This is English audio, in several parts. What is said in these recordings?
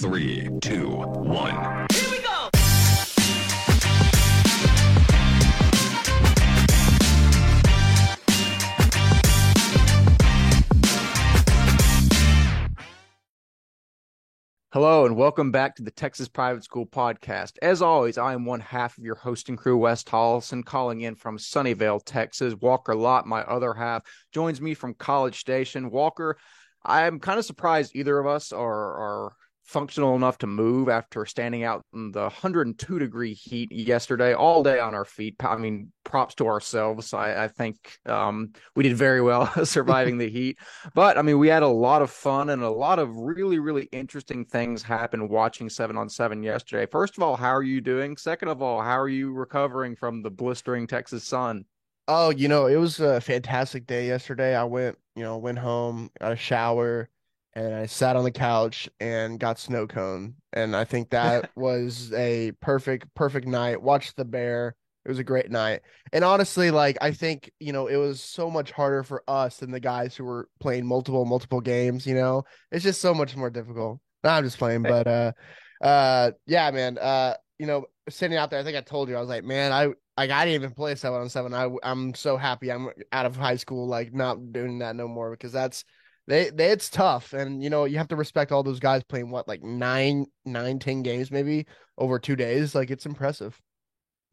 Three, two, one. Here we go. Hello and welcome back to the Texas Private School Podcast. As always, I am one half of your hosting crew, Wes Tolleson, calling in from Sunnyvale, Texas. Walker Lott, my other half, joins me from College Station. Walker, I'm kind of surprised either of us are, are functional enough to move after standing out in the 102 degree heat yesterday, all day on our feet. I mean, props to ourselves. I, I think um, we did very well surviving the heat. But I mean, we had a lot of fun and a lot of really, really interesting things happen watching seven on seven yesterday. First of all, how are you doing? Second of all, how are you recovering from the blistering Texas sun? Oh, you know, it was a fantastic day yesterday. I went, you know, went home, got a shower, and I sat on the couch and got snow cone. And I think that was a perfect, perfect night. Watched the bear. It was a great night. And honestly, like I think, you know, it was so much harder for us than the guys who were playing multiple, multiple games, you know. It's just so much more difficult. No, I'm just playing, but uh uh yeah, man. Uh, you know, sitting out there, I think I told you, I was like, man, I like I didn't even play seven on seven. I I'm so happy I'm out of high school, like not doing that no more because that's they, they it's tough and you know you have to respect all those guys playing what like nine nine ten games maybe over two days like it's impressive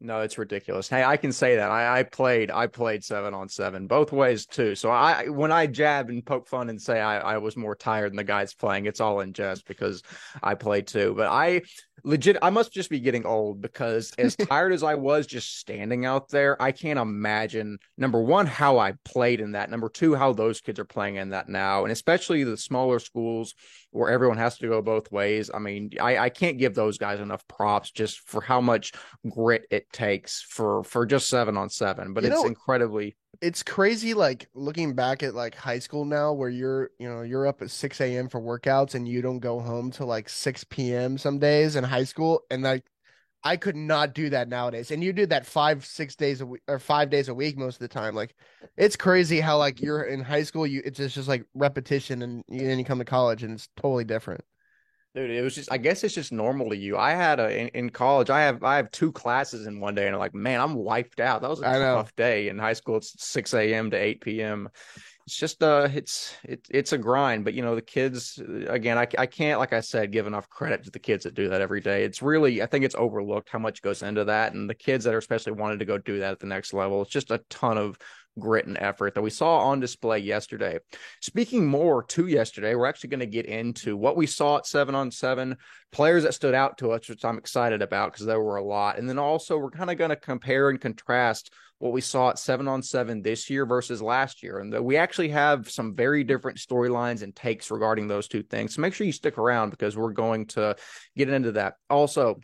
no, it's ridiculous. Hey, I can say that. I, I played I played seven on seven both ways too. So I when I jab and poke fun and say I, I was more tired than the guys playing, it's all in jest because I played too. But I legit I must just be getting old because as tired as I was just standing out there, I can't imagine number one how I played in that, number two how those kids are playing in that now, and especially the smaller schools where everyone has to go both ways. I mean, I, I can't give those guys enough props just for how much grit it takes for for just seven on seven. But you it's know, incredibly it's crazy like looking back at like high school now where you're you know you're up at 6 a.m for workouts and you don't go home till like 6 p.m some days in high school and like i could not do that nowadays and you do that five six days a week or five days a week most of the time like it's crazy how like you're in high school you it's just, just like repetition and then you come to college and it's totally different Dude, it was just I guess it's just normal to you. I had a in, in, college, I have I have two classes in one day, and I'm like, man, I'm wiped out. That was a I tough know. day. In high school, it's six AM to eight PM. It's just uh it's it, it's a grind, but you know, the kids again, I I can't, like I said, give enough credit to the kids that do that every day. It's really I think it's overlooked how much goes into that. And the kids that are especially wanted to go do that at the next level, it's just a ton of grit and effort that we saw on display yesterday. Speaking more to yesterday, we're actually going to get into what we saw at seven on seven, players that stood out to us, which I'm excited about because there were a lot. And then also, we're kind of going to compare and contrast what we saw at seven on seven this year versus last year. And we actually have some very different storylines and takes regarding those two things. So make sure you stick around because we're going to get into that. Also,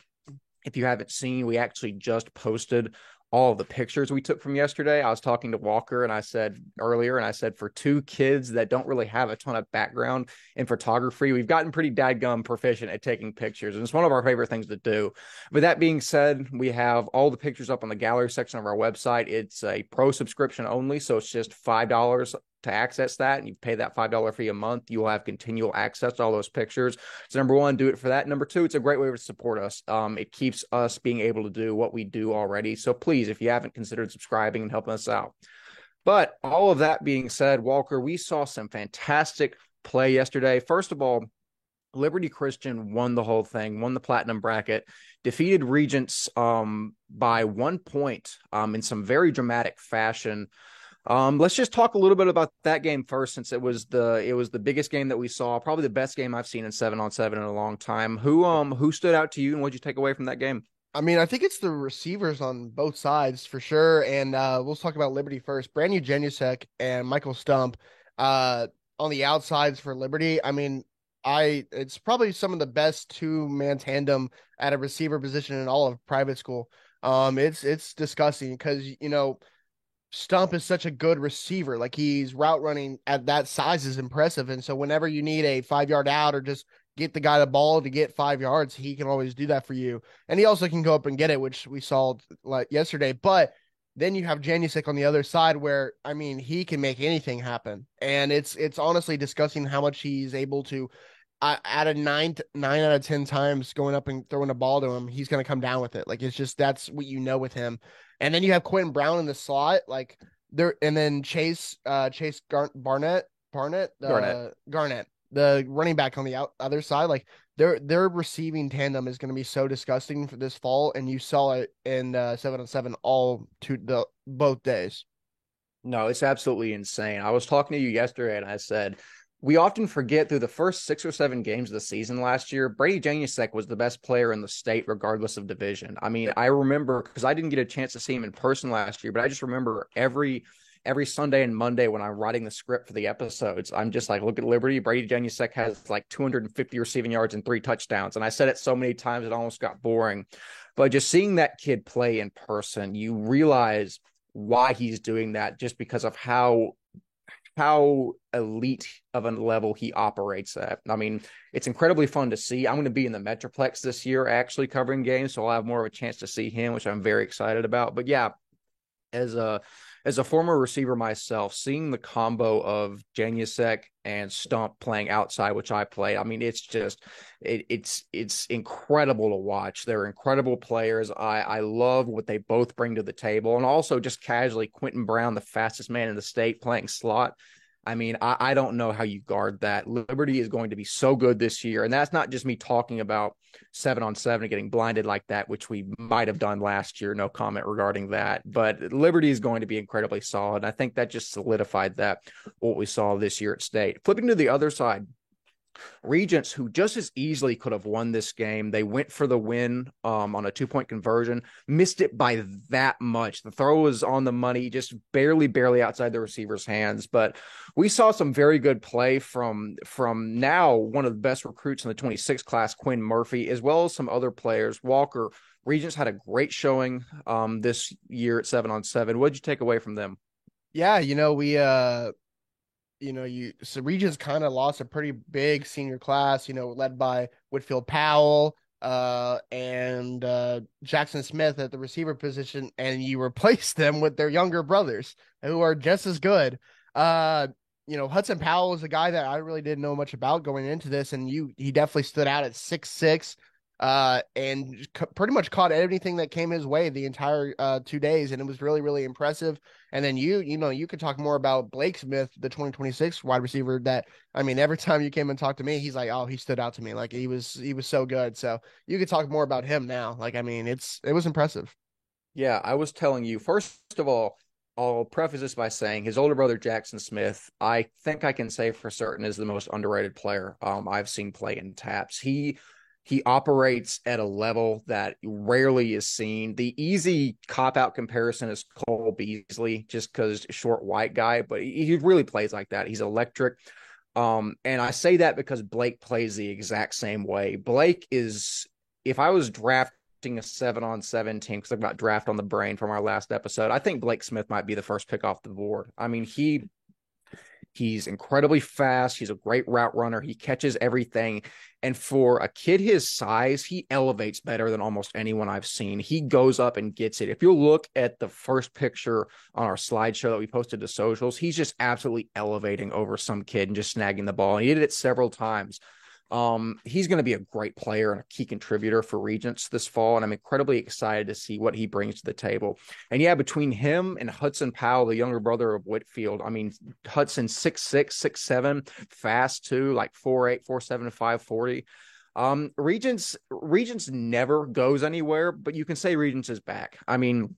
if you haven't seen, we actually just posted all the pictures we took from yesterday. I was talking to Walker and I said earlier, and I said for two kids that don't really have a ton of background in photography, we've gotten pretty dadgum proficient at taking pictures. And it's one of our favorite things to do. But that being said, we have all the pictures up on the gallery section of our website. It's a pro subscription only, so it's just $5 to access that and you pay that $5 fee a month, you will have continual access to all those pictures. So number one, do it for that. Number two, it's a great way to support us. Um, it keeps us being able to do what we do already. So please, if you haven't considered subscribing and helping us out. But all of that being said, Walker, we saw some fantastic play yesterday. First of all, Liberty Christian won the whole thing, won the platinum bracket, defeated Regents um, by one point um, in some very dramatic fashion. Um, let's just talk a little bit about that game first, since it was the it was the biggest game that we saw, probably the best game I've seen in seven on seven in a long time. Who um who stood out to you, and what did you take away from that game? I mean, I think it's the receivers on both sides for sure, and uh, we'll talk about Liberty first. Brandon Janusek and Michael Stump uh, on the outsides for Liberty. I mean, I it's probably some of the best two man tandem at a receiver position in all of private school. Um, it's it's disgusting because you know Stump is such a good receiver. Like he's route running at that size is impressive. And so whenever you need a five yard out or just get the guy the ball to get five yards, he can always do that for you. And he also can go up and get it, which we saw like yesterday. But then you have Janusik on the other side where I mean he can make anything happen. And it's it's honestly disgusting how much he's able to I, out of nine nine out of ten times going up and throwing a ball to him, he's gonna come down with it. Like it's just that's what you know with him. And then you have Quentin Brown in the slot, like there, and then Chase uh Chase Gar- Barnett Barnett uh, Garnett Garnett the running back on the out, other side. Like their their receiving tandem is going to be so disgusting for this fall, and you saw it in uh, seven on seven all two the both days. No, it's absolutely insane. I was talking to you yesterday, and I said we often forget through the first six or seven games of the season last year, Brady Janusek was the best player in the state, regardless of division. I mean, I remember because I didn't get a chance to see him in person last year, but I just remember every every Sunday and Monday when I'm writing the script for the episodes, I'm just like, look at Liberty. Brady Janusek has like 250 receiving yards and three touchdowns. And I said it so many times it almost got boring. But just seeing that kid play in person, you realize why he's doing that just because of how how elite of a level he operates at. I mean, it's incredibly fun to see. I'm going to be in the Metroplex this year actually covering games, so I'll have more of a chance to see him, which I'm very excited about. But yeah, as a as a former receiver myself, seeing the combo of Janusek and Stump playing outside, which I play, I mean, it's just it, it's it's incredible to watch. They're incredible players. I I love what they both bring to the table, and also just casually Quentin Brown, the fastest man in the state, playing slot. I mean, I, I don't know how you guard that. Liberty is going to be so good this year. And that's not just me talking about seven on seven and getting blinded like that, which we might have done last year. No comment regarding that. But Liberty is going to be incredibly solid. I think that just solidified that what we saw this year at state. Flipping to the other side, Regents, who just as easily could have won this game, they went for the win um, on a two point conversion, missed it by that much. The throw was on the money, just barely, barely outside the receiver's hands. But we saw some very good play from from now one of the best recruits in the 26 class, Quinn Murphy, as well as some other players. Walker Regents had a great showing um, this year at seven on seven. What did you take away from them? Yeah, you know we uh you know, you so Regents kind of lost a pretty big senior class, you know, led by Whitfield Powell uh, and uh, Jackson Smith at the receiver position, and you replace them with their younger brothers who are just as good. Uh, you know, Hudson Powell is a guy that I really didn't know much about going into this, and you he definitely stood out at six six, uh, and c- pretty much caught anything that came his way the entire uh, two days, and it was really really impressive. And then you, you know, you could talk more about Blake Smith, the 2026 wide receiver. That I mean, every time you came and talked to me, he's like, oh, he stood out to me, like he was he was so good. So you could talk more about him now. Like I mean, it's it was impressive. Yeah, I was telling you first of all. I'll preface this by saying his older brother Jackson Smith, I think I can say for certain is the most underrated player um, I've seen play in TAPPS. He he operates at a level that rarely is seen. The easy cop out comparison is Cole Beasley, just because short white guy, but he really plays like that. He's electric. Um, and I say that because Blake plays the exact same way. Blake is, if I was drafting a seven on seven team, because I've got draft on the brain from our last episode, I think Blake Smith might be the first pick off the board. I mean, he He's incredibly fast. He's a great route runner. He catches everything. And for a kid his size, he elevates better than almost anyone I've seen. He goes up and gets it. If you look at the first picture on our slideshow that we posted to socials, he's just absolutely elevating over some kid and just snagging the ball. And he did it several times. Um, he's going to be a great player and a key contributor for Regents this fall, and I'm incredibly excited to see what he brings to the table. And yeah, between him and Hudson Powell, the younger brother of Whitfield, I mean, Hudson six six, six seven, fast too, like four eight, four seven, five forty. Um, Regents Regents never goes anywhere, but you can say Regents is back. I mean,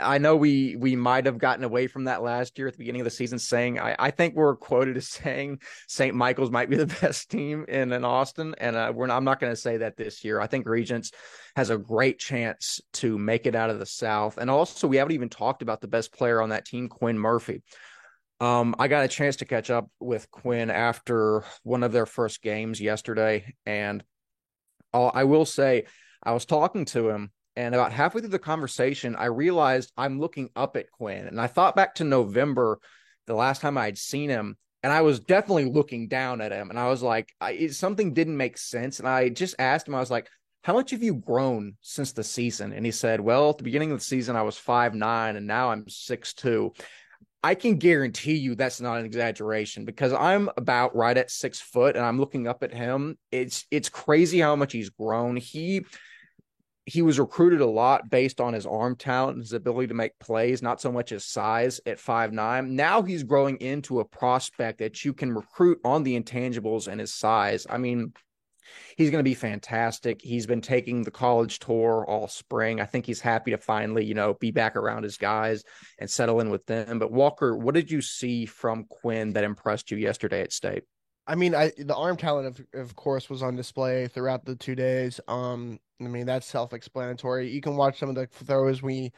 I know we we might have gotten away from that last year at the beginning of the season, saying I, I think we're quoted as saying St. Michael's might be the best team in, in Austin, and uh, we're not, I'm not going to say that this year. I think Regents has a great chance to make it out of the South, and also we haven't even talked about the best player on that team, Quinn Murphy. Um, I got a chance to catch up with Quinn after one of their first games yesterday, and I'll, I will say I was talking to him and about halfway through the conversation, I realized I'm looking up at Quinn. And I thought back to November, the last time I had seen him, and I was definitely looking down at him. And I was like, I, something didn't make sense. And I just asked him, I was like, how much have you grown since the season? And he said, well, at the beginning of the season, I was five nine, and now I'm six two. I can guarantee you that's not an exaggeration because I'm about right at six foot and I'm looking up at him. It's it's crazy how much he's grown. He he was recruited a lot based on his arm talent and his ability to make plays, not so much his size at five nine. Now he's growing into a prospect that you can recruit on the intangibles and his size. I mean, he's going to be fantastic. He's been taking the college tour all spring. I think he's happy to finally, you know, be back around his guys and settle in with them. But Walker, what did you see from Quinn that impressed you yesterday at State? I mean, I the arm talent of of course was on display throughout the two days. Um, I mean that's self-explanatory. You can watch some of the throws we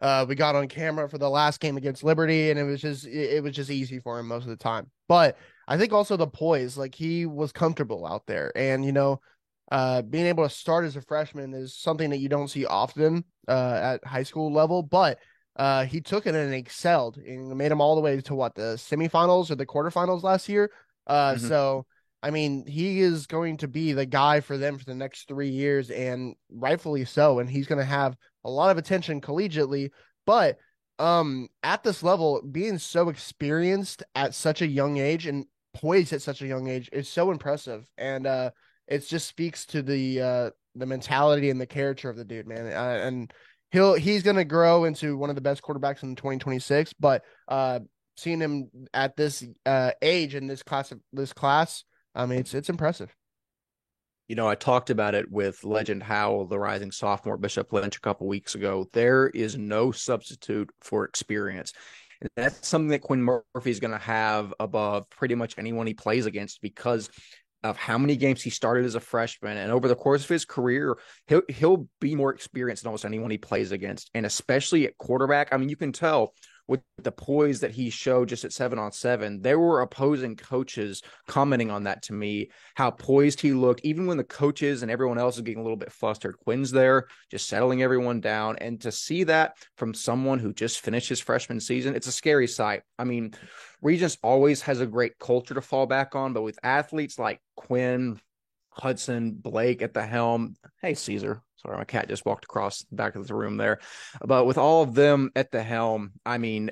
uh we got on camera for the last game against Liberty, and it was just it, it was just easy for him most of the time. But I think also the poise, like he was comfortable out there, and you know, uh, being able to start as a freshman is something that you don't see often uh, at high school level. But uh, he took it and excelled, and made him all the way to what the semifinals or the quarterfinals last year. Uh, mm-hmm. So, I mean, he is going to be the guy for them for the next three years, and rightfully so. And he's going to have a lot of attention collegiately, but um at this level being so experienced at such a young age and poised at such a young age is so impressive, and uh, it just speaks to the uh, the mentality and the character of the dude, man. Uh, and he'll he's gonna grow into one of the best quarterbacks in 2026. But uh, seeing him at this uh, age in this class of this class, I mean, it's it's impressive. You know, I talked about it with legend Howell, the rising sophomore Bishop Lynch, a couple weeks ago. There is no substitute for experience. And that's something that Quinn Murphy is going to have above pretty much anyone he plays against because of how many games he started as a freshman and over the course of his career he'll he'll be more experienced than almost anyone he plays against and especially at quarterback I mean you can tell with the poise that he showed just at seven on seven, there were opposing coaches commenting on that to me, how poised he looked, even when the coaches and everyone else is getting a little bit flustered. Quinn's there, just settling everyone down. And to see that from someone who just finished his freshman season, it's a scary sight. I mean, Regents always has a great culture to fall back on, but with athletes like Quinn, Hudson, Blake at the helm. Hey, Caesar. Sorry, my cat just walked across the back of the room there. But with all of them at the helm, I mean,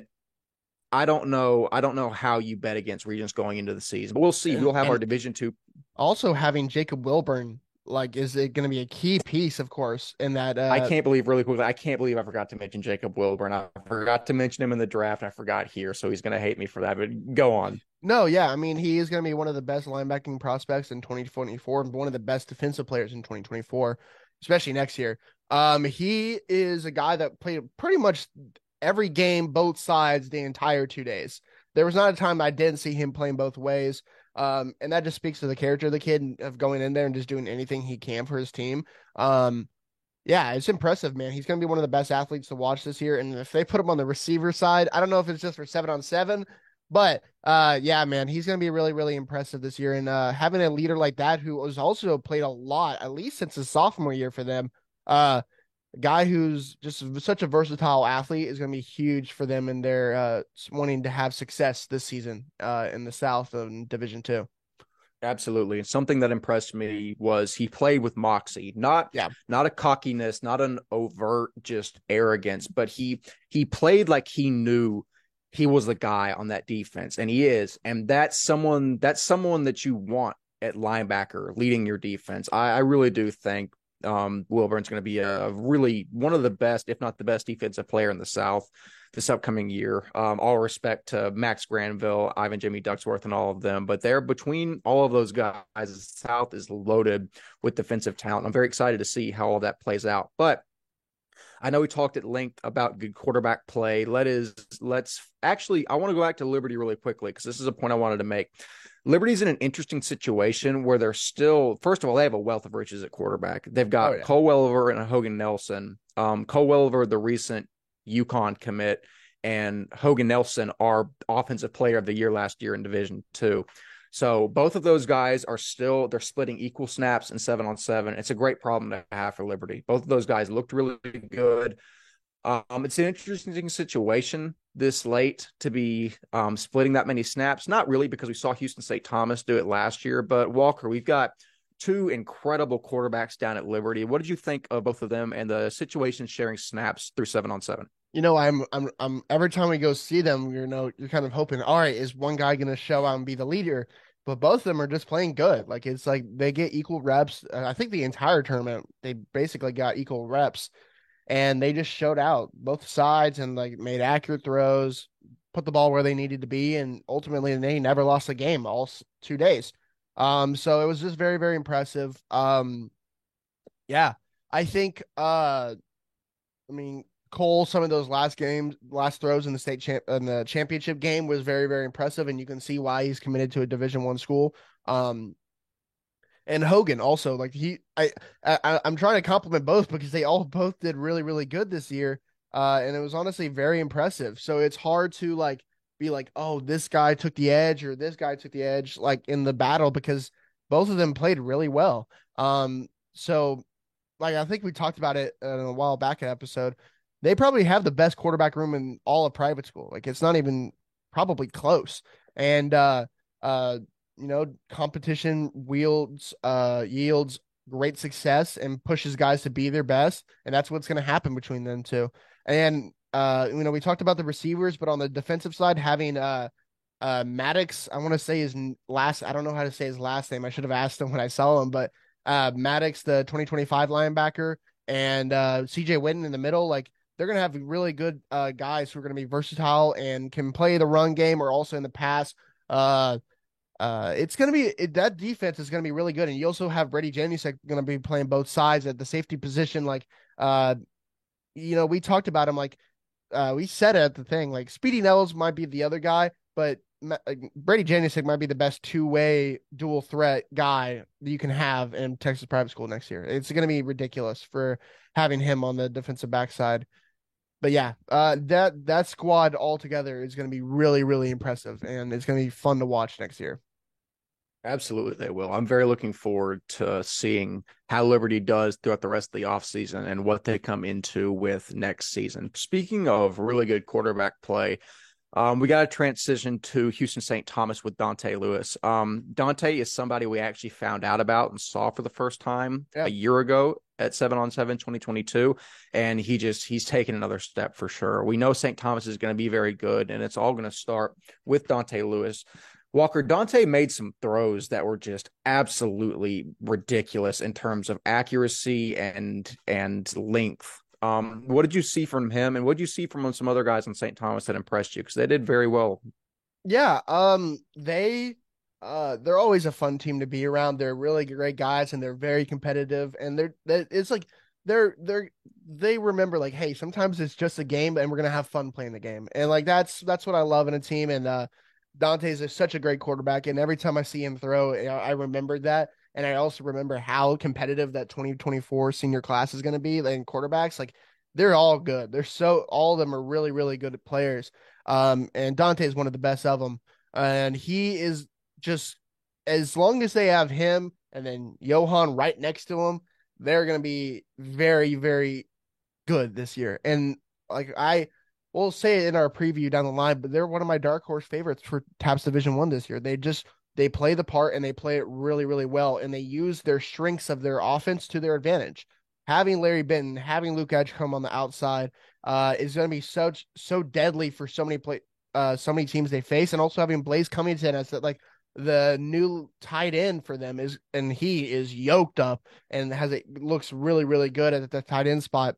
I don't know. I don't know how you bet against Regents going into the season, but we'll see. We'll have and our Division two. Also, having Jacob Wilburn like is it going to be a key piece of course in that uh... i can't believe really quickly i can't believe i forgot to mention jacob wilburn i forgot to mention him in the draft i forgot here so he's going to hate me for that but go on no yeah i mean he is going to be one of the best linebacking prospects in 2024 and one of the best defensive players in 2024 especially next year um he is a guy that played pretty much every game both sides the entire two days there was not a time i didn't see him playing both ways um, and that just speaks to the character of the kid of going in there and just doing anything he can for his team. Um, yeah, it's impressive, man. He's going to be one of the best athletes to watch this year. And if they put him on the receiver side, I don't know if it's just for seven on seven, but uh, yeah, man, he's going to be really, really impressive this year. And uh, having a leader like that who was also played a lot, at least since his sophomore year for them, uh, a guy who's just such a versatile athlete is going to be huge for them in their uh, wanting to have success this season uh, in the South of Division Two. Absolutely. Something that impressed me was he played with moxie, not yeah. not a cockiness, not an overt just arrogance, but he he played like he knew he was the guy on that defense and he is. And that's someone that's someone that you want at linebacker leading your defense. I, I really do think um, Wilburn's going to be a really one of the best, if not the best, defensive player in the South this upcoming year. Um, all respect to Max Granville, Ivan Jimmy Ducksworth, and all of them, but they're between all of those guys. The South is loaded with defensive talent. I'm very excited to see how all that plays out. But I know we talked at length about good quarterback play. Let is let's actually I want to go back to Liberty really quickly because this is a point I wanted to make. Liberty's in an interesting situation where they're still, first of all, they have a wealth of riches at quarterback. They've got oh, yeah. Cole Welliver and Hogan Nelson. Um, Cole Welliver, the recent UConn commit, and Hogan Nelson are offensive player of the year last year in Division Two. So both of those guys are still they're splitting equal snaps and seven on seven. It's a great problem to have for Liberty. Both of those guys looked really good. Um, it's an interesting situation this late to be um, splitting that many snaps. Not really because we saw Houston St. Thomas do it last year, but Walker, we've got two incredible quarterbacks down at Liberty. What did you think of both of them and the situation sharing snaps through seven on seven? you know, I'm I'm I'm every time we go see them, you know, you're kind of hoping, all right, is one guy going to show out and be the leader? But both of them are just playing good. Like it's like they get equal reps. I think the entire tournament they basically got equal reps, and they just showed out both sides and like made accurate throws, put the ball where they needed to be, and ultimately they never lost a game all two days. Um, so it was just very very impressive. Um, yeah, I think. Uh, I mean, Cole, some of those last games, last throws in the state champ in the championship game was very, very impressive, and you can see why he's committed to a Division One school. Um, and Hogan also, like he, I, I, I'm trying to compliment both because they all both did really, really good this year, uh, and it was honestly very impressive. So it's hard to like be like, oh, this guy took the edge or this guy took the edge, like in the battle because both of them played really well. Um, so like I think we talked about it uh, a while back in episode they probably have the best quarterback room in all of private school. Like it's not even probably close. And uh uh you know, competition wields uh yields great success and pushes guys to be their best. And that's what's gonna happen between them two. And uh, you know, we talked about the receivers, but on the defensive side, having uh uh Maddox, I want to say his last I don't know how to say his last name. I should have asked him when I saw him, but uh Maddox, the 2025 linebacker, and uh CJ Witten in the middle, like they're going to have really good uh, guys who are going to be versatile and can play the run game or also in the pass. Uh, uh, it's going to be it, that defense is going to be really good, and you also have Brady Janusik going to be playing both sides at the safety position. Like, uh, you know, we talked about him. Like, uh, we said at the thing. Like, Speedy Nells might be the other guy, but Brady Janusik might be the best two way dual threat guy that you can have in Texas private school next year. It's going to be ridiculous for having him on the defensive backside but yeah, uh, that that squad altogether is going to be really really impressive, and it's going to be fun to watch next year. Absolutely, they will. I'm very looking forward to seeing how Liberty does throughout the rest of the offseason and what they come into with next season. Speaking of really good quarterback play, um, we got to transition to Houston St. Thomas with Dante Lewis. Um, Dante is somebody we actually found out about and saw for the first time yeah. a year ago at 7 on 7 2022 and he just he's taken another step for sure we know st thomas is going to be very good and it's all going to start with dante lewis walker dante made some throws that were just absolutely ridiculous in terms of accuracy and and length um what did you see from him and what did you see from some other guys on st thomas that impressed you because they did very well yeah um they uh, they're always a fun team to be around. They're really great guys and they're very competitive. And they're, they're it's like they're they're they remember like, hey, sometimes it's just a game and we're gonna have fun playing the game. And like that's that's what I love in a team. And uh, Dante's is such a great quarterback. And every time I see him throw, I remember that. And I also remember how competitive that 2024 senior class is going to be. And quarterbacks, like they're all good. They're so all of them are really, really good players. Um, and Dante is one of the best of them. And he is just as long as they have him and then Johan right next to him, they're going to be very, very good this year. And like I will say it in our preview down the line, but they're one of my dark horse favorites for TAPPS Division One this year. They just they play the part and they play it really, really well, and they use their strengths of their offense to their advantage. Having Larry Benton, having Luke Edgecombe on the outside, uh, is going to be such so deadly for so many play, uh, so many teams they face, and also having Blaze Cummington as that like the new tight end for them is and he is yoked up and has it looks really really good at the tight end spot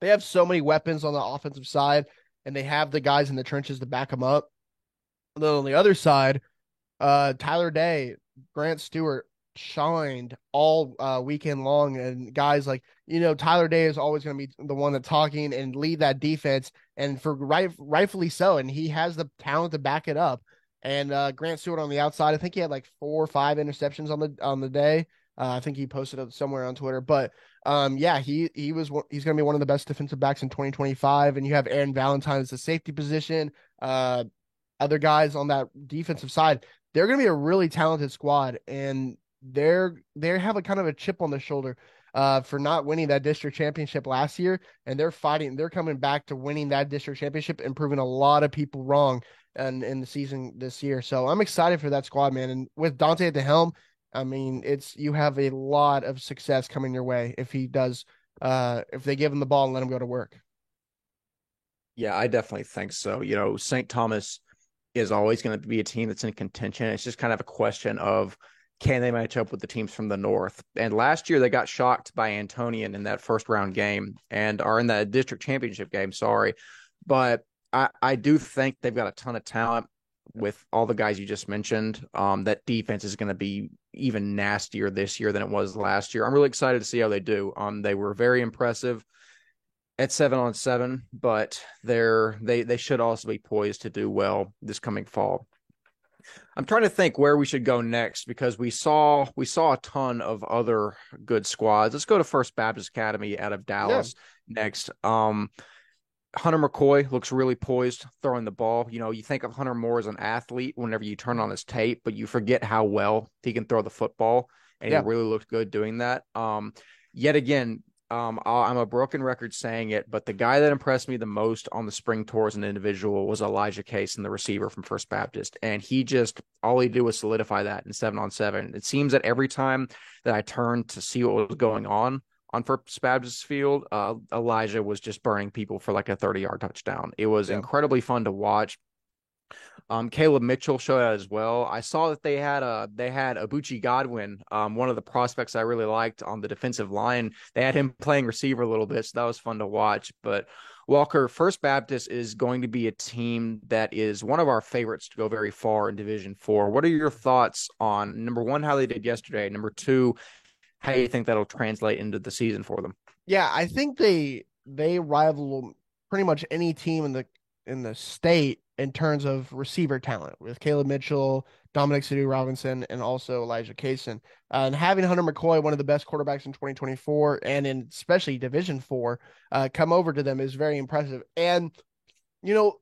they have so many weapons on the offensive side and they have the guys in the trenches to back them up and then on the other side uh tyler day grant stewart shined all uh, weekend long and guys like you know tyler day is always going to be the one that's talking and lead that defense and for right rightfully so and he has the talent to back it up and uh, Grant Stewart on the outside. I think he had like four or five interceptions on the on the day. Uh, I think he posted it somewhere on Twitter. But um, yeah, he he was he's going to be one of the best defensive backs in 2025. And you have Aaron Valentine as the safety position. Uh, other guys on that defensive side, they're going to be a really talented squad, and they're they have a kind of a chip on their shoulder. Uh, for not winning that district championship last year, and they're fighting. They're coming back to winning that district championship and proving a lot of people wrong and in the season this year. So I'm excited for that squad, man. And with Dante at the helm, I mean, it's you have a lot of success coming your way if he does uh if they give him the ball and let him go to work. Yeah, I definitely think so. You know, St. Thomas is always going to be a team that's in contention. It's just kind of a question of can they match up with the teams from the north? And last year they got shocked by Antonian in that first round game and are in that district championship game. Sorry, but I, I do think they've got a ton of talent with all the guys you just mentioned. Um, that defense is going to be even nastier this year than it was last year. I'm really excited to see how they do. Um, they were very impressive at seven on seven, but they're they they should also be poised to do well this coming fall. I'm trying to think where we should go next because we saw we saw a ton of other good squads. Let's go to First Baptist Academy out of Dallas yeah. next. Um, Hunter McCoy looks really poised throwing the ball. You know, you think of Hunter Moore as an athlete whenever you turn on his tape, but you forget how well he can throw the football, and yeah. he really looked good doing that. Um, yet again, um, I'm a broken record saying it, but the guy that impressed me the most on the spring tour as an individual was Elijah Case and the receiver from First Baptist. And he just, all he did was solidify that in seven on seven. It seems that every time that I turned to see what was going on on First Baptist field, uh, Elijah was just burning people for like a 30 yard touchdown. It was yeah. incredibly fun to watch. Um, Caleb Mitchell showed out as well. I saw that they had a they had Abuchi Godwin, um, one of the prospects I really liked on the defensive line. They had him playing receiver a little bit, so that was fun to watch. But Walker, First Baptist is going to be a team that is one of our favorites to go very far in Division Four. What are your thoughts on number one, how they did yesterday? Number two, how do you think that'll translate into the season for them? Yeah, I think they they rival pretty much any team in the in the state in terms of receiver talent with Caleb Mitchell, Dominic Sadu Robinson, and also Elijah Kaysen. Uh, and having Hunter McCoy, one of the best quarterbacks in 2024, and in especially Division Four, uh, come over to them is very impressive. And you know,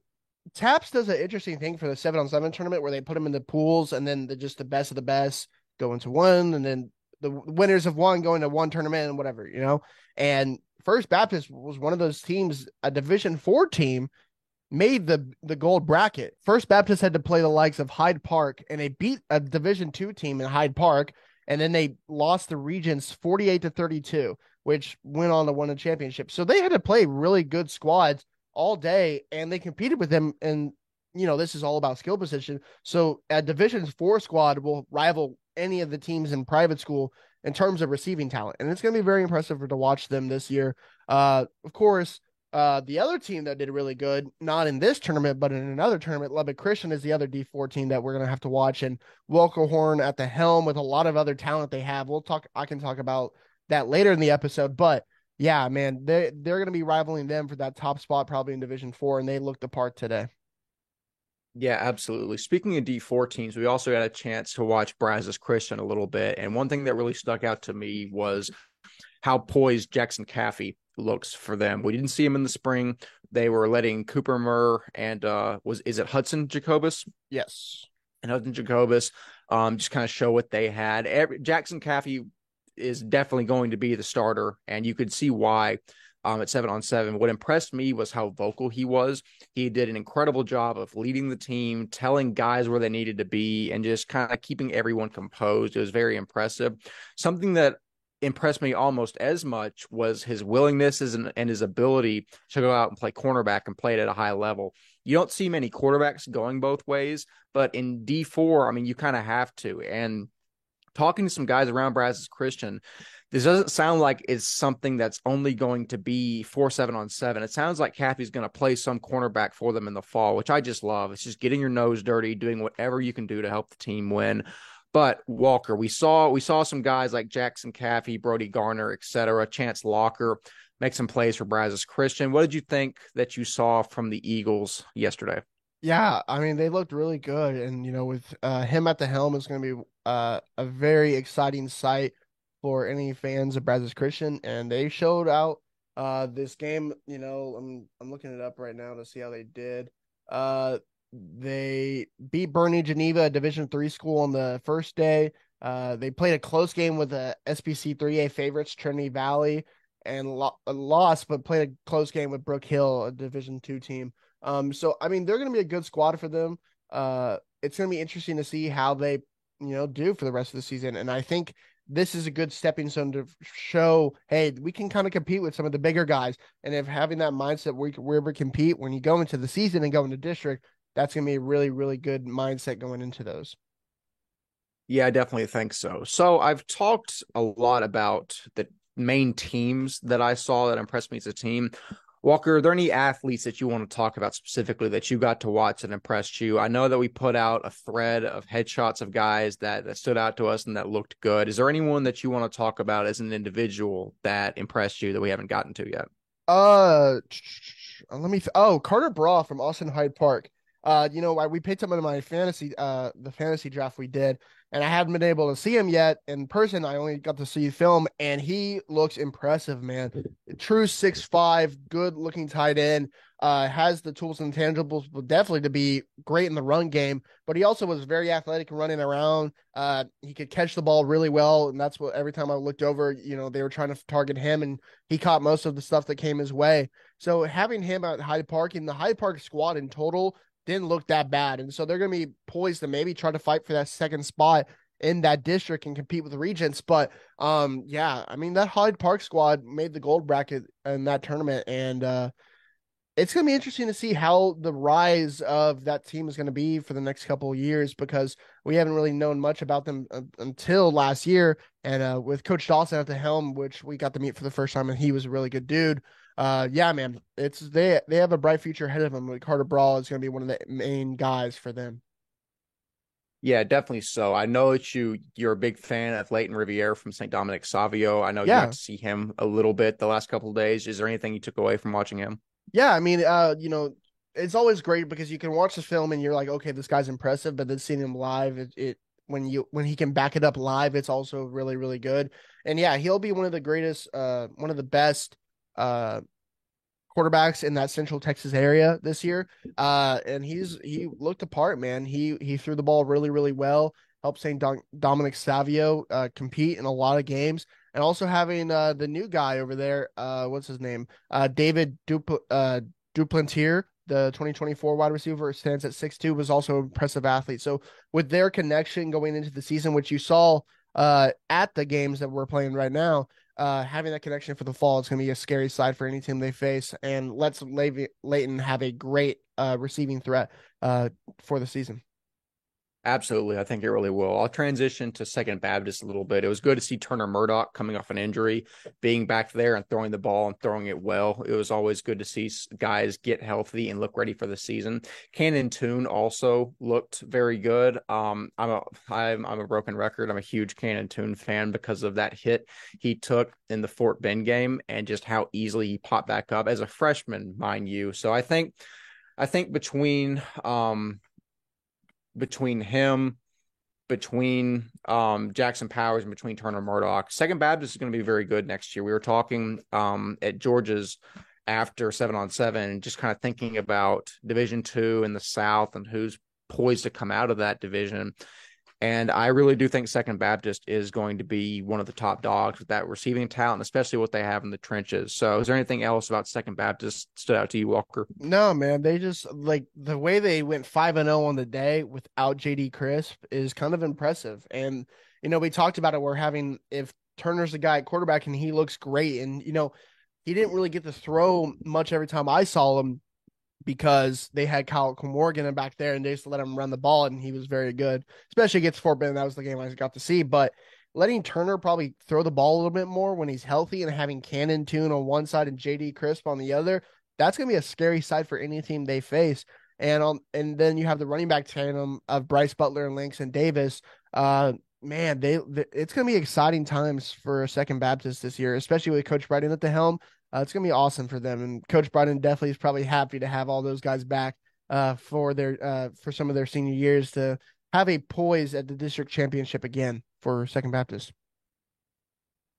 TAPPS does an interesting thing for the seven on seven tournament where they put them in the pools, and then the, just the best of the best go into one, and then the winners of one go into one tournament and whatever, you know. And First Baptist was one of those teams, a Division Four team made the the gold bracket. First Baptist had to play the likes of Hyde Park, and they beat a Division two team in Hyde Park, and then they lost the Regents forty eight to thirty two, which went on to win a championship. So they had to play really good squads all day, and they competed with them. And you know this is all about skill position. So a Division four squad will rival any of the teams in private school in terms of receiving talent, and it's going to be very impressive to watch them this year. Uh, of course uh, the other team that did really good, not in this tournament, but in another tournament, Lubbock Christian is the other D4 team that we're going to have to watch. And Wilco Horn at the helm with a lot of other talent they have. We'll talk, I can talk about that later in the episode. But yeah, man, they, they're going to be rivaling them for that top spot probably in Division 4, and they looked the part today. Yeah, absolutely. Speaking of D4 teams, we also had a chance to watch Brazos Christian a little bit. And one thing that really stuck out to me was how poised Jackson Caffey looks for them. We didn't see him in the spring. They were letting Cooper Murr and uh was is it Hudson Jacobus? Yes. And Hudson Jacobus um just kind of show what they had. Every, Jackson Caffey is definitely going to be the starter, and you could see why. Um, at seven on seven. What impressed me was how vocal he was. He did an incredible job of leading the team, telling guys where they needed to be, and just kind of keeping everyone composed. It was very impressive. Something that impressed me almost as much was his willingness and, his ability to go out and play cornerback and play it at a high level. You don't see many quarterbacks going both ways, but in D4, I mean, you kind of have to. And talking to some guys around Brazos Christian, this doesn't sound like it's something that's only going to be four seven on seven. It sounds like Caffey's going to play some cornerback for them in the fall, which I just love. It's just getting your nose dirty, doing whatever you can do to help the team win. But Walker, we saw we saw some guys like Jackson Caffey, Brody Garner, etc. Chance Locker make some plays for Brazos Christian. What did you think that you saw from the Eagles yesterday? Yeah, I mean they looked really good, and you know with uh, him at the helm, it's going to be uh, a very exciting sight for any fans of Brazos Christian, and they showed out uh, this game. You know, I'm I'm looking it up right now to see how they did. Uh, they beat Boerne Geneva, a Division three school, on the first day. Uh, they played a close game with the SPC 3A favorites, Trinity Valley, and lo- lost, but played a close game with Brook Hill, a Division two team. Um, so I mean, they're going to be a good squad for them. Uh, it's going to be interesting to see how they, you know, do for the rest of the season. And I think this is a good stepping stone to show, hey, we can kind of compete with some of the bigger guys. And if having that mindset where you can ever compete when you go into the season and go into district, that's going to be a really, really good mindset going into those. Yeah, I definitely think so. So I've talked a lot about the main teams that I saw that impressed me as a team. Walker, are there any athletes that you want to talk about specifically that you got to watch that impressed you? I know that we put out a thread of headshots of guys that, that stood out to us and that looked good. Is there anyone that you want to talk about as an individual that impressed you that we haven't gotten to yet? Uh, let me. Oh, Carter Bra from Austin Hyde Park. Uh, you know, I, we picked him in my fantasy, uh, the fantasy draft we did, and I haven't been able to see him yet in person. I only got to see film, and he looks impressive, man. True six five, good looking tight end. Uh, has the tools and tangibles, but definitely to be great in the run game. But he also was very athletic running around. Uh, he could catch the ball really well, and that's what every time I looked over, you know, they were trying to target him, and he caught most of the stuff that came his way. So having him at Hyde Park in the Hyde Park squad in total didn't look that bad. And so they're going to be poised to maybe try to fight for that second spot in that district and compete with the Regents. But um, yeah, I mean that Hyde Park squad made the gold bracket in that tournament, and uh, it's going to be interesting to see how the rise of that team is going to be for the next couple of years because we haven't really known much about them uh, until last year. And uh, with Coach Dawson at the helm, which we got to meet for the first time, and he was a really good dude uh, yeah, man, it's they they have a bright future ahead of them. Like Carter Brawl is going to be one of the main guys for them. Yeah, definitely so. I know that you you're a big fan of Leighton Riviere from St. Dominic Savio. I know yeah. you got to see him a little bit the last couple of days. Is there anything you took away from watching him? Yeah, I mean, uh, you know, it's always great because you can watch the film and you're like, okay, this guy's impressive, but then seeing him live, it, it when you when he can back it up live, it's also really really good. And yeah, he'll be one of the greatest, uh, one of the best uh quarterbacks in that central Texas area this year. Uh, and he's he looked apart, man. He he threw the ball really, really well, helped St. Don- Dominic Savio uh, compete in a lot of games. And also having uh, the new guy over there, uh, what's his name? Uh, David Dupl- uh, Duplantier, the 2024 wide receiver, stands at 6'2, was also an impressive athlete. So with their connection going into the season, which you saw uh, at the games that we're playing right now, uh, having that connection for the fall is going to be a scary side for any team they face, and lets Leighton have a great uh, receiving threat uh, for the season. Absolutely. I think it really will. I'll transition to Second Baptist a little bit. It was good to see Turner Murdoch coming off an injury, being back there and throwing the ball and throwing it well. It was always good to see guys get healthy and look ready for the season. Cannon Toon also looked very good. Um, I'm a I'm I'm a broken record. I'm a huge Cannon Toon fan because of that hit he took in the Fort Bend game and just how easily he popped back up as a freshman, mind you. So I think I think between um between him, between um, Jackson Powers, and between Turner Murdoch. Second Baptist is going to be very good next year. We were talking um, at George's after seven on seven, just kind of thinking about Division two in the South and who's poised to come out of that division. And I really do think Second Baptist is going to be one of the top dogs with that receiving talent, especially what they have in the trenches. So, is there anything else about Second Baptist stood out to you, Walker? No, man. They just like the way they went five and zero oh on the day without JD Crisp is kind of impressive. And you know, we talked about it. We're having if Turner's the guy at quarterback and he looks great, and you know, he didn't really get to throw much every time I saw him because they had Kyle Morgan back there and they just let him run the ball and he was very good, especially against Fort Bend. That was the game I got to see. But letting Turner probably throw the ball a little bit more when he's healthy and having Cannon Toon on one side and JD Crisp on the other, that's gonna be a scary side for any team they face. And on and then you have the running back tandem of Bryce Butler and Langston Davis. Uh man, they, they it's gonna be exciting times for Second Baptist this year, especially with Coach Bryden at the helm. Uh, it's gonna be awesome for them, and Coach Bryden definitely is probably happy to have all those guys back uh, for their uh, for some of their senior years to have a poise at the district championship again for Second Baptist.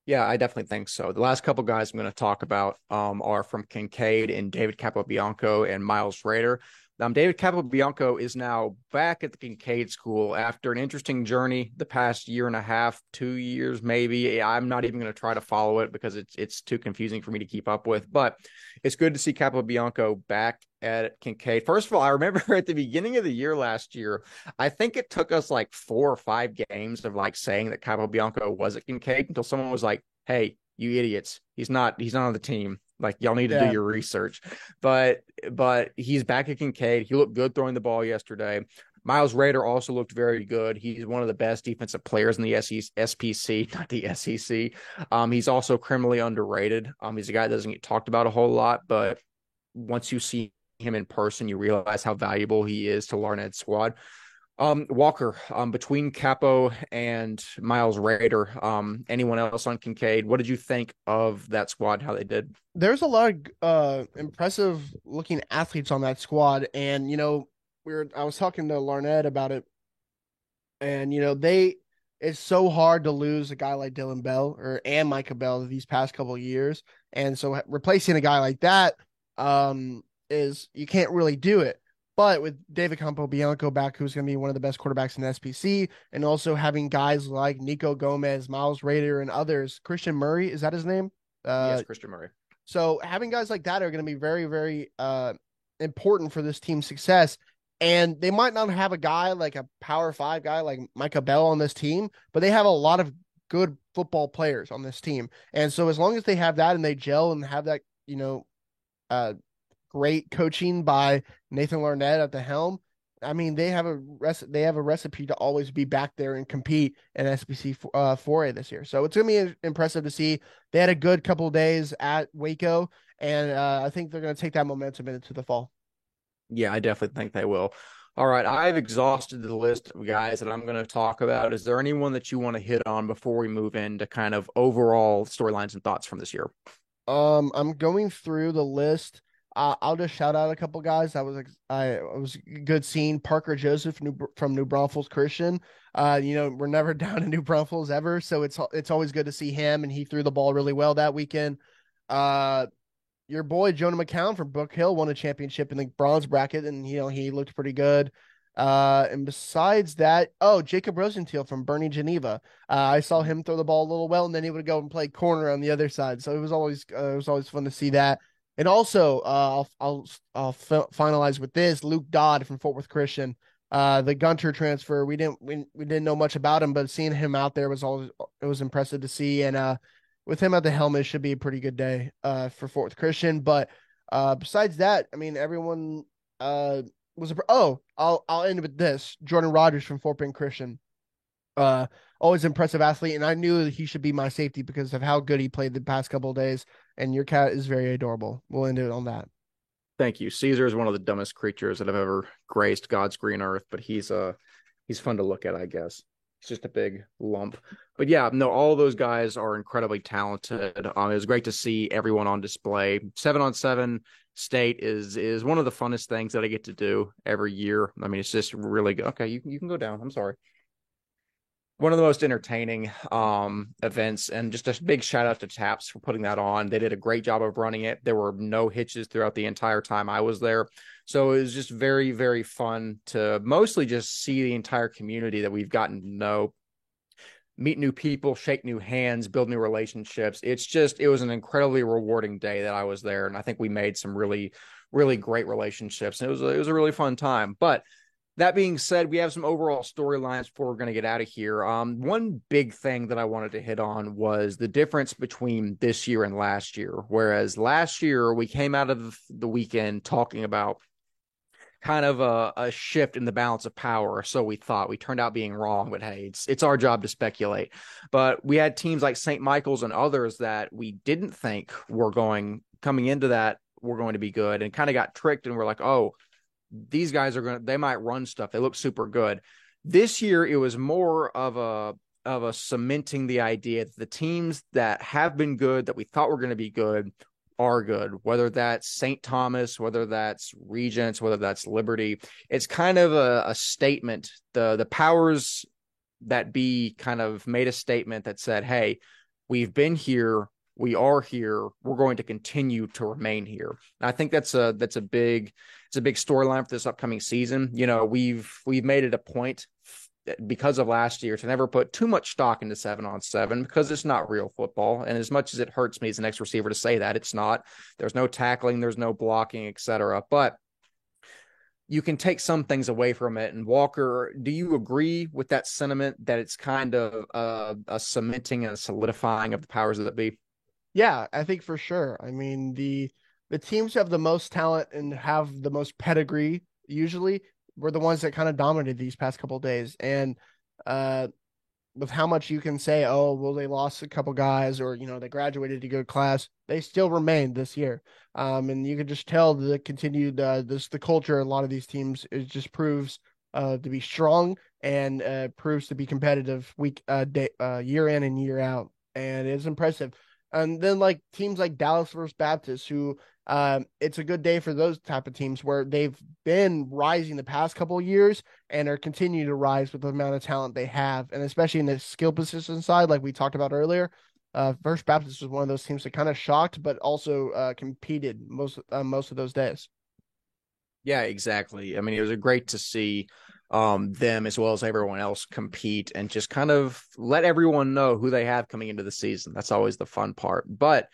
Yeah, I definitely think so. The last couple guys I'm going to talk about um, are from Kincaid and David Capobianco and Miles Rader. Um, David Capobianco is now back at the Kincaid School after an interesting journey the past year and a half, two years maybe. I'm not even going to try to follow it because it's it's too confusing for me to keep up with. But it's good to see Capobianco back at Kincaid. First of all, I remember at the beginning of the year last year, I think it took us like four or five games of like saying that Capobianco was at Kincaid until someone was like, "Hey, you idiots, he's not he's not on the team." Like y'all need to yeah. do your research. But but he's back at Kincaid. He looked good throwing the ball yesterday. Miles Rader also looked very good. He's one of the best defensive players in the SPC, not the SEC. Um, he's also criminally underrated. Um, he's a guy that doesn't get talked about a whole lot, but once you see him in person, you realize how valuable he is to Larned's squad. Um, Walker, um, between Capo and Miles Rader. um, anyone else on Kincaid, what did you think of that squad? How they did? There's a lot of uh impressive looking athletes on that squad, and you know, we are I was talking to Larned about it, and you know, they it's so hard to lose a guy like Dylan Bell or and Micah Bell these past couple years, and so replacing a guy like that, um, is you can't really do it. But with David Campo Bianco back, who's going to be one of the best quarterbacks in the SPC, and also having guys like Nico Gomez, Miles Rader, and others, Christian Murray, is that his name? Uh, yes, Christian Murray. So having guys like that are going to be very, very uh, important for this team's success. And they might not have a guy like a power five guy like Micah Bell on this team, but they have a lot of good football players on this team. And so as long as they have that and they gel and have that, you know, uh, great coaching by Nathan Larned at the helm. I mean, they have a rec- they have a recipe to always be back there and compete in SPC uh, 4A this year. So it's going to be impressive to see. They had a good couple days at Waco, and uh, I think they're going to take that momentum into the fall. Yeah, I definitely think they will. All right, I've exhausted the list of guys that I'm going to talk about. Is there anyone that you want to hit on before we move into kind of overall storylines and thoughts from this year? Um, I'm going through the list. Uh, I'll just shout out a couple guys. That was I was good seeing Parker Joseph New, from New Braunfels Christian. Uh, you know we're never down in New Braunfels ever, so it's it's always good to see him, and he threw the ball really well that weekend. Uh, your boy Jonah McCown from Brook Hill won a championship in the bronze bracket, and you know he looked pretty good. Uh, and besides that, oh, Jacob Rosenthal from Boerne Geneva. Uh, I saw him throw the ball a little well, and then he would go and play corner on the other side. So it was always uh, it was always fun to see that. And also, uh, I'll I'll I'll finalize with this: Luke Dodd from Fort Worth Christian, uh, the Gunter transfer. We didn't we, we didn't know much about him, but seeing him out there was always it was impressive to see. And uh, with him at the helm, it should be a pretty good day uh, for Fort Worth Christian. But uh, besides that, I mean, everyone uh, was a oh, I'll I'll end with this: Jordan Rogers from Fort Bend Christian. Uh, always impressive athlete, and I knew he should be my safety because of how good he played the past couple days. And your cat is very adorable. We'll end it on that. Thank you. Caesar is one of the dumbest creatures that have ever graced God's green earth, but he's uh he's fun to look at, I guess. He's just a big lump. But yeah, no, all those guys are incredibly talented. Um, it was great to see everyone on display. Seven on seven state is is one of the funnest things that I get to do every year. I mean, it's just really good. Okay, you you can go down. I'm sorry one of the most entertaining um, events and just a big shout out to TAPPS for putting that on. They did a great job of running it. There were no hitches throughout the entire time i was there. So it was just very very fun to mostly just see the entire community that we've gotten to know meet new people shake new hands build new relationships. It's just it was an incredibly rewarding day that i was there and i think we made some really really great relationships and it was it was a really fun time. But that being said, we have some overall storylines before we're going to get out of here. Um, one big thing that I wanted to hit on was the difference between this year and last year. Whereas last year we came out of the weekend talking about kind of a, a shift in the balance of power. So we thought we turned out being wrong, but hey, it's it's our job to speculate. But we had teams like St. Michael's and others that we didn't think were going coming into that were going to be good and kind of got tricked and we're like, oh, these guys are going to they might run stuff. They look super good. This year it was more of a of a cementing the idea that the teams that have been good that we thought were going to be good are good, whether that's St. Thomas, whether that's Regents, whether that's Liberty. It's kind of a, a statement. The the powers that be kind of made a statement that said, Hey, we've been here, we are here. We're going to continue to remain here. And I think that's a that's a big it's a big storyline for this upcoming season. You know, we've we've made it a point because of last year to never put too much stock into seven on seven because it's not real football. And as much as it hurts me as an ex receiver to say that, it's not. There's no tackling, there's no blocking, etc. But you can take some things away from it. And Walker, do you agree with that sentiment that it's kind of uh, a cementing and a solidifying of the powers that be? Yeah, I think for sure. I mean the the teams who have the most talent and have the most pedigree usually were the ones that kind of dominated these past couple days. And uh, with how much you can say, oh, well, they lost a couple guys or, you know, they graduated to good class, they still remained this year. Um, and you can just tell the continued, uh, this, the culture, a lot of these teams, it just proves uh, to be strong and uh, proves to be competitive week, uh, day, uh, year in and year out. And it's impressive. And then like teams like Dallas versus Baptist, who um, it's a good day for those type of teams where they've been rising the past couple of years and are continuing to rise with the amount of talent they have, and especially in the skill position side, like we talked about earlier. Uh, First Baptist was one of those teams that kind of shocked, but also uh, competed most uh, most of those days. Yeah, exactly. I mean, it was great to see um, them as well as everyone else compete and just kind of let everyone know who they have coming into the season. That's always the fun part. But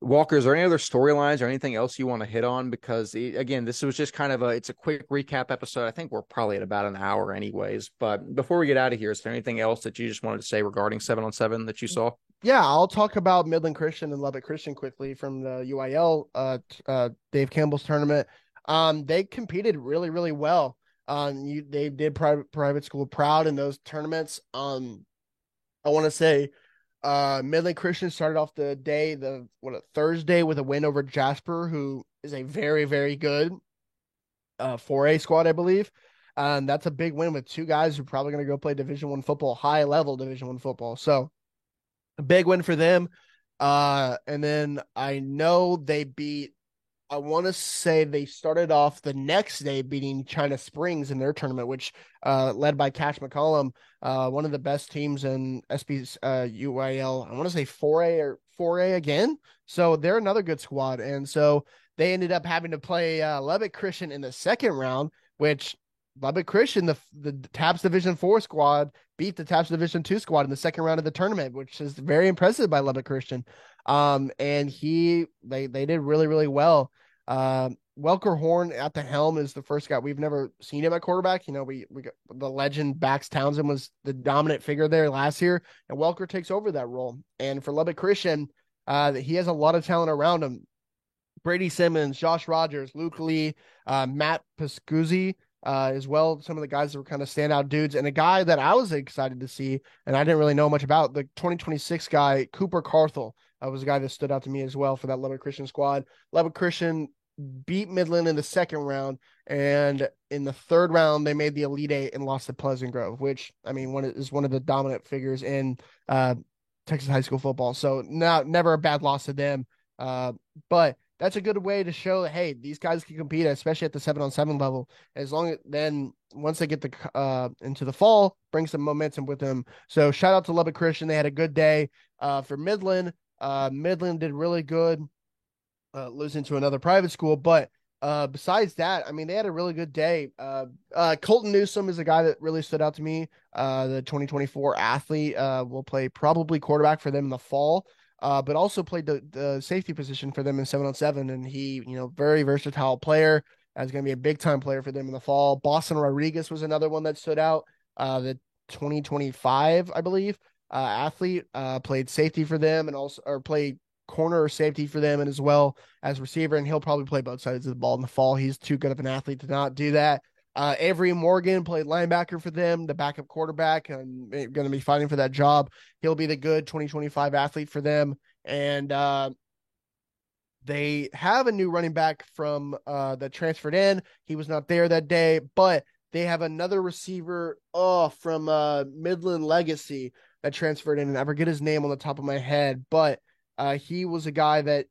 Walker, is there any other storylines or anything else you want to hit on? Because again, this was just kind of a it's a quick recap episode. I think we're probably at about an hour, anyways. But before we get out of here, is there anything else that you just wanted to say regarding seven on seven that you saw? Yeah, I'll talk about Midland Christian and Lubbock Christian quickly from the UIL uh, uh, Dave Campbell's tournament. Um, they competed really, really well. Um, you, they did private private school proud in those tournaments. Um, I want to say uh, Midland Christian started off the day, the what a Thursday with a win over Jasper, who is a very, very good uh 4A squad, I believe. And that's a big win with two guys who are probably going to go play Division One football, high level Division One football. So a big win for them. Uh, and then I know they beat I want to say they started off the next day beating China Springs in their tournament, which uh, led by Cash McCollum, uh, one of the best teams in SB's uh, UIL. I want to say 4A or 4A again. So they're another good squad. And so they ended up having to play uh, Lubbock Christian in the second round, which Lubbock Christian, the the TAPPS Division Four squad, beat the TAPPS Division Two squad in the second round of the tournament, which is very impressive by Lubbock Christian. Um, and he they they did really really well. Um, Welker Horn at the helm is the first guy we've never seen him at quarterback. You know, we we got the legend Bax Townsend was the dominant figure there last year, and Welker takes over that role. And for Lubbock Christian, uh, he has a lot of talent around him. Brady Simmons, Josh Rogers, Luke Lee, uh, Matt Pascuzzi, uh, as well. Some of the guys that were kind of standout dudes, and a guy that I was excited to see, and I didn't really know much about the 2026 guy, Cooper Carthel uh, was a guy that stood out to me as well for that Lubbock Christian squad. Lubbock Christian beat Midland in the second round, and in the third round they made the Elite Eight and lost to Pleasant Grove, which I mean one is one of the dominant figures in uh, Texas high school football. So not never a bad loss to them, uh, but that's a good way to show that hey these guys can compete, especially at the seven on seven level. As long as then once they get the uh, into the fall, bring some momentum with them. So shout out to Lubbock Christian, they had a good day. Uh, for Midland, uh, Midland did really good, uh, losing to another private school. But uh, besides that, I mean, they had a really good day. Uh, uh, Colton Newsom is a guy that really stood out to me. Uh, the 2024 athlete uh, will play probably quarterback for them in the fall. Uh, but also played the, the safety position for them in seven on seven, and he, you know, very versatile player. Is going to be a big time player for them in the fall. Boston Rodriguez was another one that stood out. Uh, the 2025, I believe uh, athlete, uh, played safety for them and also or played corner or safety for them and as well as receiver. And he'll probably play both sides of the ball in the fall. He's too good of an athlete to not do that. Uh, Avery Morgan played linebacker for them, the backup quarterback, and going to be fighting for that job. He'll be the good 2025 athlete for them. And uh, they have a new running back from uh, that transferred in. He was not there that day, but they have another receiver oh, from uh, Midland Legacy that transferred in, and I forget his name on the top of my head, but uh, he was a guy that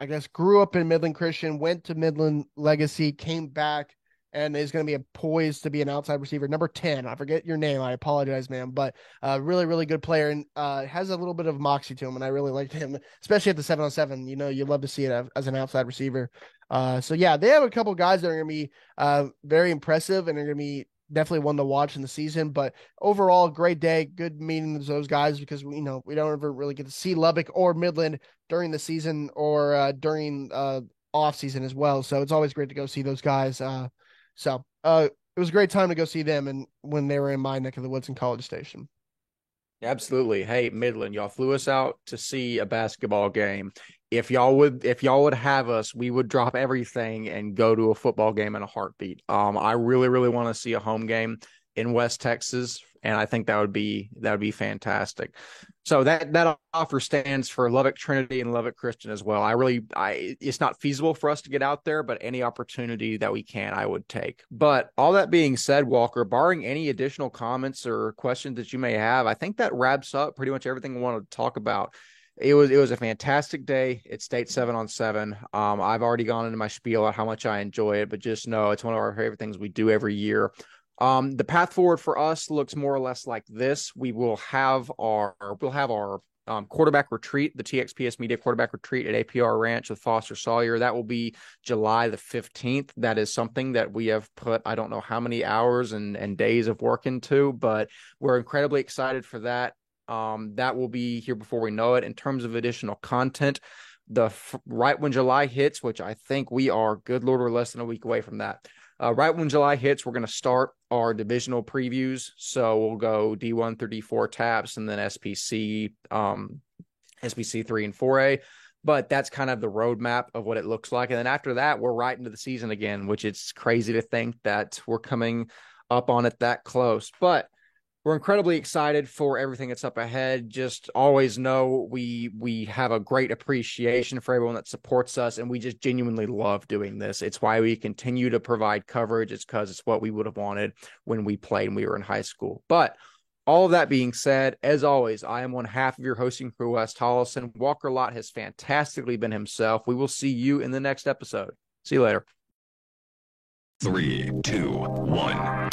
I guess grew up in Midland Christian, went to Midland Legacy, came back, and is going to be a poised to be an outside receiver. Number 10, I forget your name. I apologize, man, but uh, really, really good player and uh, has a little bit of moxie to him. And I really liked him, especially at the seven on seven. You know, you love to see it as an outside receiver. Uh, so yeah, they have a couple guys that are going to be uh, very impressive and are going to be definitely one to watch in the season. But overall, great day, good meeting those guys because we you know we don't ever really get to see Lubbock or Midland during the season or uh, during uh, off season as well. So it's always great to go see those guys. Uh, so uh, it was a great time to go see them and when they were in my neck of the woods in College Station. Absolutely. Hey, Midland, y'all flew us out to see a basketball game. If y'all would if y'all would have us we would drop everything and go to a football game in a heartbeat. Um i really really want to see a home game in west texas and i think that would be that would be fantastic so that that offer stands for lubbock trinity and lubbock christian as well i really i it's not feasible for us to get out there but any opportunity that we can i would take but all that being said walker barring any additional comments or questions that you may have i think that wraps up pretty much everything i wanted to talk about it was it was a fantastic day. It state seven on seven. Um, I've already gone into my spiel on how much I enjoy it, but just know it's one of our favorite things we do every year. Um, the path forward for us looks more or less like this. We will have our we'll have our um, quarterback retreat, the TXPS Media quarterback retreat at APR Ranch with Foster Sawyer. That will be July the 15th. That is something that we have put, I don't know how many hours and, and days of work into, but we're incredibly excited for that. Um, that will be here before we know it. In terms of additional content, the f- right when July hits, which I think we are, good lord, we're less than a week away from that. Uh, right when July hits, we're going to start our divisional previews. So we'll go D1 through D4 TAPPS and then SPC, um, SPC 3 and 4A. But that's kind of the roadmap of what it looks like. And then after that, we're right into the season again, which it's crazy to think that we're coming up on it that close. But we're incredibly excited for everything that's up ahead. Just always know we we have a great appreciation for everyone that supports us, and we just genuinely love doing this. It's why we continue to provide coverage. It's because it's what we would have wanted when we played and we were in high school. But all of that being said, as always, I am one half of your hosting crew, Wes Tolleson. Walker Lott has fantastically been himself. We will see you in the next episode. See you later. Three, two, one.